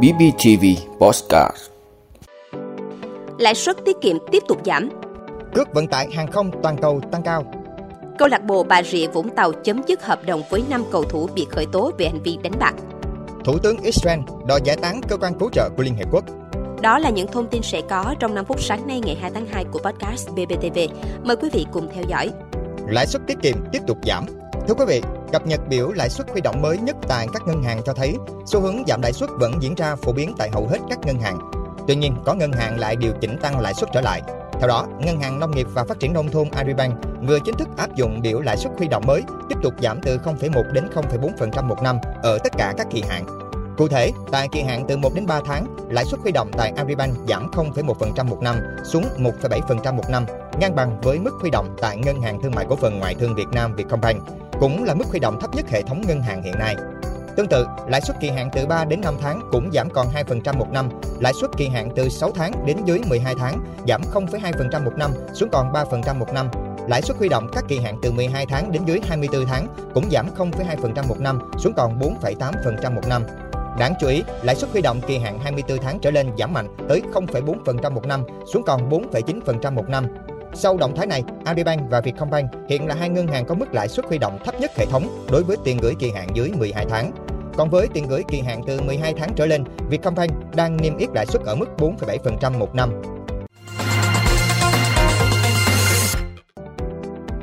BBTV Postcard Lãi suất tiết kiệm tiếp tục giảm. Cước vận tải hàng không toàn cầu tăng cao. Câu lạc bộ Bà Rịa Vũng Tàu chấm dứt hợp đồng với 5 cầu thủ bị khởi tố về hành vi đánh bạc. Thủ tướng Israel đòi giải tán cơ quan cứu trợ của Liên Hiệp Quốc. Đó là những thông tin sẽ có trong 5 phút sáng nay ngày 2 tháng 2 của podcast BBTV. Mời quý vị cùng theo dõi. Lãi suất tiết kiệm tiếp tục giảm. Thưa quý vị, cập nhật biểu lãi suất huy động mới nhất tại các ngân hàng cho thấy xu hướng giảm lãi suất vẫn diễn ra phổ biến tại hầu hết các ngân hàng. Tuy nhiên, có ngân hàng lại điều chỉnh tăng lãi suất trở lại. Theo đó, Ngân hàng Nông nghiệp và Phát triển Nông thôn Agribank vừa chính thức áp dụng biểu lãi suất huy động mới, tiếp tục giảm từ 0,1 đến 0,4% một năm ở tất cả các kỳ hạn. Cụ thể, tại kỳ hạn từ 1 đến 3 tháng, lãi suất huy động tại Agribank giảm 0,1% một năm xuống 1,7% một năm, ngang bằng với mức huy động tại Ngân hàng Thương mại Cổ phần Ngoại thương Việt Nam Vietcombank, cũng là mức huy động thấp nhất hệ thống ngân hàng hiện nay. Tương tự, lãi suất kỳ hạn từ 3 đến 5 tháng cũng giảm còn 2% một năm, lãi suất kỳ hạn từ 6 tháng đến dưới 12 tháng giảm 0,2% một năm xuống còn 3% một năm. Lãi suất huy động các kỳ hạn từ 12 tháng đến dưới 24 tháng cũng giảm 0,2% một năm xuống còn 4,8% một năm. Đáng chú ý, lãi suất huy động kỳ hạn 24 tháng trở lên giảm mạnh tới 0,4% một năm xuống còn 4,9% một năm. Sau động thái này, Agribank và Vietcombank hiện là hai ngân hàng có mức lãi suất huy động thấp nhất hệ thống đối với tiền gửi kỳ hạn dưới 12 tháng. Còn với tiền gửi kỳ hạn từ 12 tháng trở lên, Vietcombank đang niêm yết lãi suất ở mức 4,7% một năm.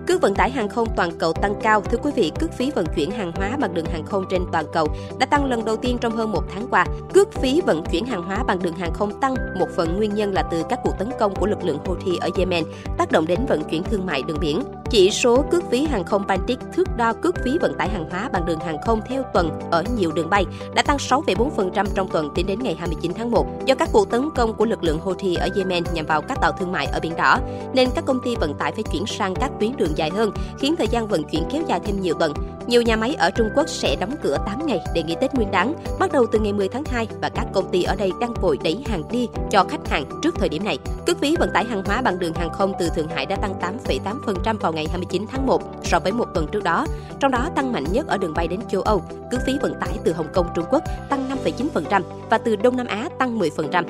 Cước vận tải hàng không toàn cầu tăng cao. Thưa quý vị, cước phí vận chuyển hàng hóa bằng đường hàng không trên toàn cầu đã tăng lần đầu tiên trong hơn một tháng qua. Cước phí vận chuyển hàng hóa bằng đường hàng không tăng một phần nguyên nhân là từ các cuộc tấn công của lực lượng Houthi ở Yemen, tác động đến vận chuyển thương mại đường biển. Chỉ số cước phí hàng không Baltic thước đo cước phí vận tải hàng hóa bằng đường hàng không theo tuần ở nhiều đường bay đã tăng 6,4% trong tuần tính đến ngày 29 tháng 1 do các cuộc tấn công của lực lượng Houthi ở Yemen nhằm vào các tàu thương mại ở Biển Đỏ, nên các công ty vận tải phải chuyển sang các tuyến đường dài hơn, khiến thời gian vận chuyển kéo dài thêm nhiều tuần. Nhiều nhà máy ở Trung Quốc sẽ đóng cửa 8 ngày để nghỉ Tết Nguyên đán, bắt đầu từ ngày 10 tháng 2 và các công ty ở đây đang vội đẩy hàng đi cho khách hàng trước thời điểm này. Cước phí vận tải hàng hóa bằng đường hàng không từ Thượng Hải đã tăng 8,8% vào ngày 29 tháng 1 so với một tuần trước đó. Trong đó tăng mạnh nhất ở đường bay đến châu Âu, cước phí vận tải từ Hồng Kông Trung Quốc tăng 5,9% và từ Đông Nam Á tăng 10%.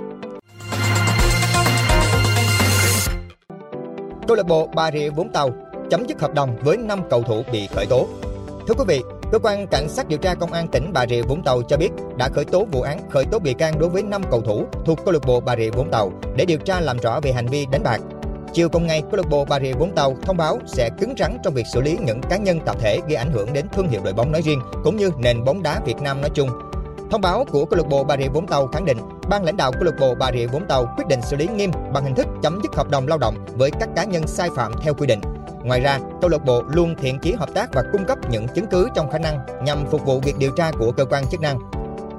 Câu lạc bộ Bà Rịa Vũng Tàu chấm dứt hợp đồng với 5 cầu thủ bị khởi tố. Thưa quý vị, cơ quan cảnh sát điều tra công an tỉnh Bà Rịa Vũng Tàu cho biết đã khởi tố vụ án khởi tố bị can đối với 5 cầu thủ thuộc câu lạc bộ Bà Rịa Vũng Tàu để điều tra làm rõ về hành vi đánh bạc. Chiều cùng ngày, câu lạc bộ Bà Rịa Vũng Tàu thông báo sẽ cứng rắn trong việc xử lý những cá nhân tập thể gây ảnh hưởng đến thương hiệu đội bóng nói riêng cũng như nền bóng đá Việt Nam nói chung. Thông báo của câu lạc bộ Bà Rịa Vũng Tàu khẳng định, ban lãnh đạo câu lạc bộ Bà Rịa Vũng Tàu quyết định xử lý nghiêm bằng hình thức chấm dứt hợp đồng lao động với các cá nhân sai phạm theo quy định. Ngoài ra, câu lạc bộ luôn thiện chí hợp tác và cung cấp những chứng cứ trong khả năng nhằm phục vụ việc điều tra của cơ quan chức năng.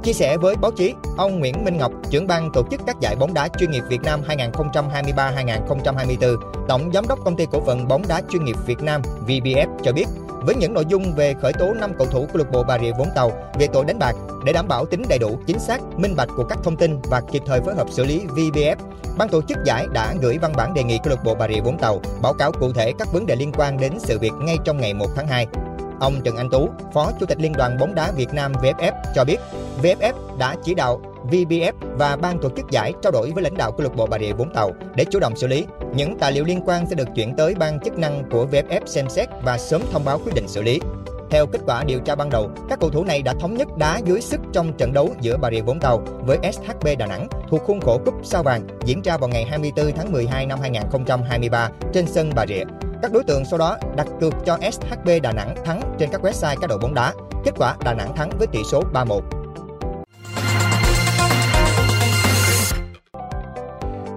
Chia sẻ với báo chí, ông Nguyễn Minh Ngọc, trưởng ban tổ chức các giải bóng đá chuyên nghiệp Việt Nam 2023-2024, tổng giám đốc công ty cổ phần bóng đá chuyên nghiệp Việt Nam VBF cho biết, với những nội dung về khởi tố 5 cầu thủ câu lạc bộ Bà Rịa Vũng Tàu về tội đánh bạc để đảm bảo tính đầy đủ, chính xác, minh bạch của các thông tin và kịp thời phối hợp xử lý VBF. Ban tổ chức giải đã gửi văn bản đề nghị câu lạc bộ Bà Rịa Vũng Tàu báo cáo cụ thể các vấn đề liên quan đến sự việc ngay trong ngày 1 tháng 2. Ông Trần Anh Tú, Phó Chủ tịch Liên đoàn bóng đá Việt Nam VFF cho biết, VFF đã chỉ đạo VBF và ban tổ chức giải trao đổi với lãnh đạo câu lạc bộ Bà Rịa Vũng Tàu để chủ động xử lý. Những tài liệu liên quan sẽ được chuyển tới ban chức năng của VFF xem xét và sớm thông báo quyết định xử lý. Theo kết quả điều tra ban đầu, các cầu thủ này đã thống nhất đá dưới sức trong trận đấu giữa Bà Rịa Vũng Tàu với SHB Đà Nẵng thuộc khuôn khổ cúp sao vàng diễn ra vào ngày 24 tháng 12 năm 2023 trên sân Bà Rịa. Các đối tượng sau đó đặt cược cho SHB Đà Nẵng thắng trên các website cá độ bóng đá. Kết quả Đà Nẵng thắng với tỷ số 3-1.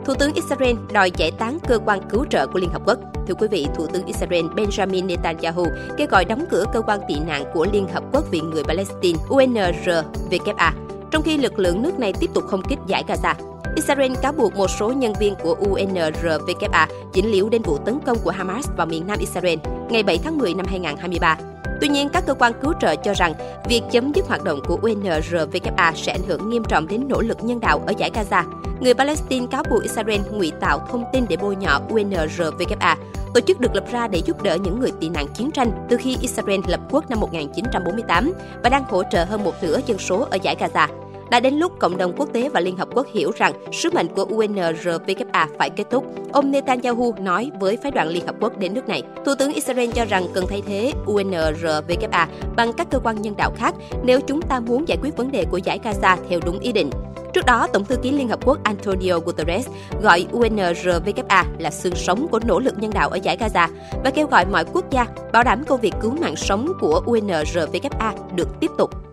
Thủ tướng Israel đòi giải tán cơ quan cứu trợ của Liên Hợp Quốc. Thưa quý vị, Thủ tướng Israel Benjamin Netanyahu kêu gọi đóng cửa cơ quan tị nạn của Liên Hợp Quốc vì người Palestine UNRWA, trong khi lực lượng nước này tiếp tục không kích giải Gaza. Israel cáo buộc một số nhân viên của UNRWA dính líu đến vụ tấn công của Hamas vào miền nam Israel ngày 7 tháng 10 năm 2023. Tuy nhiên, các cơ quan cứu trợ cho rằng việc chấm dứt hoạt động của UNRWA sẽ ảnh hưởng nghiêm trọng đến nỗ lực nhân đạo ở giải Gaza. Người Palestine cáo buộc Israel ngụy tạo thông tin để bôi nhọ UNRWA, tổ chức được lập ra để giúp đỡ những người tị nạn chiến tranh từ khi Israel lập quốc năm 1948 và đang hỗ trợ hơn một nửa dân số ở giải Gaza. Đã đến lúc cộng đồng quốc tế và Liên Hợp Quốc hiểu rằng sứ mệnh của UNRWA phải kết thúc. Ông Netanyahu nói với phái đoàn Liên Hợp Quốc đến nước này. Thủ tướng Israel cho rằng cần thay thế UNRWA bằng các cơ quan nhân đạo khác nếu chúng ta muốn giải quyết vấn đề của giải Gaza theo đúng ý định. Trước đó, Tổng thư ký Liên Hợp Quốc Antonio Guterres gọi UNRWA là xương sống của nỗ lực nhân đạo ở giải Gaza và kêu gọi mọi quốc gia bảo đảm công việc cứu mạng sống của UNRWA được tiếp tục.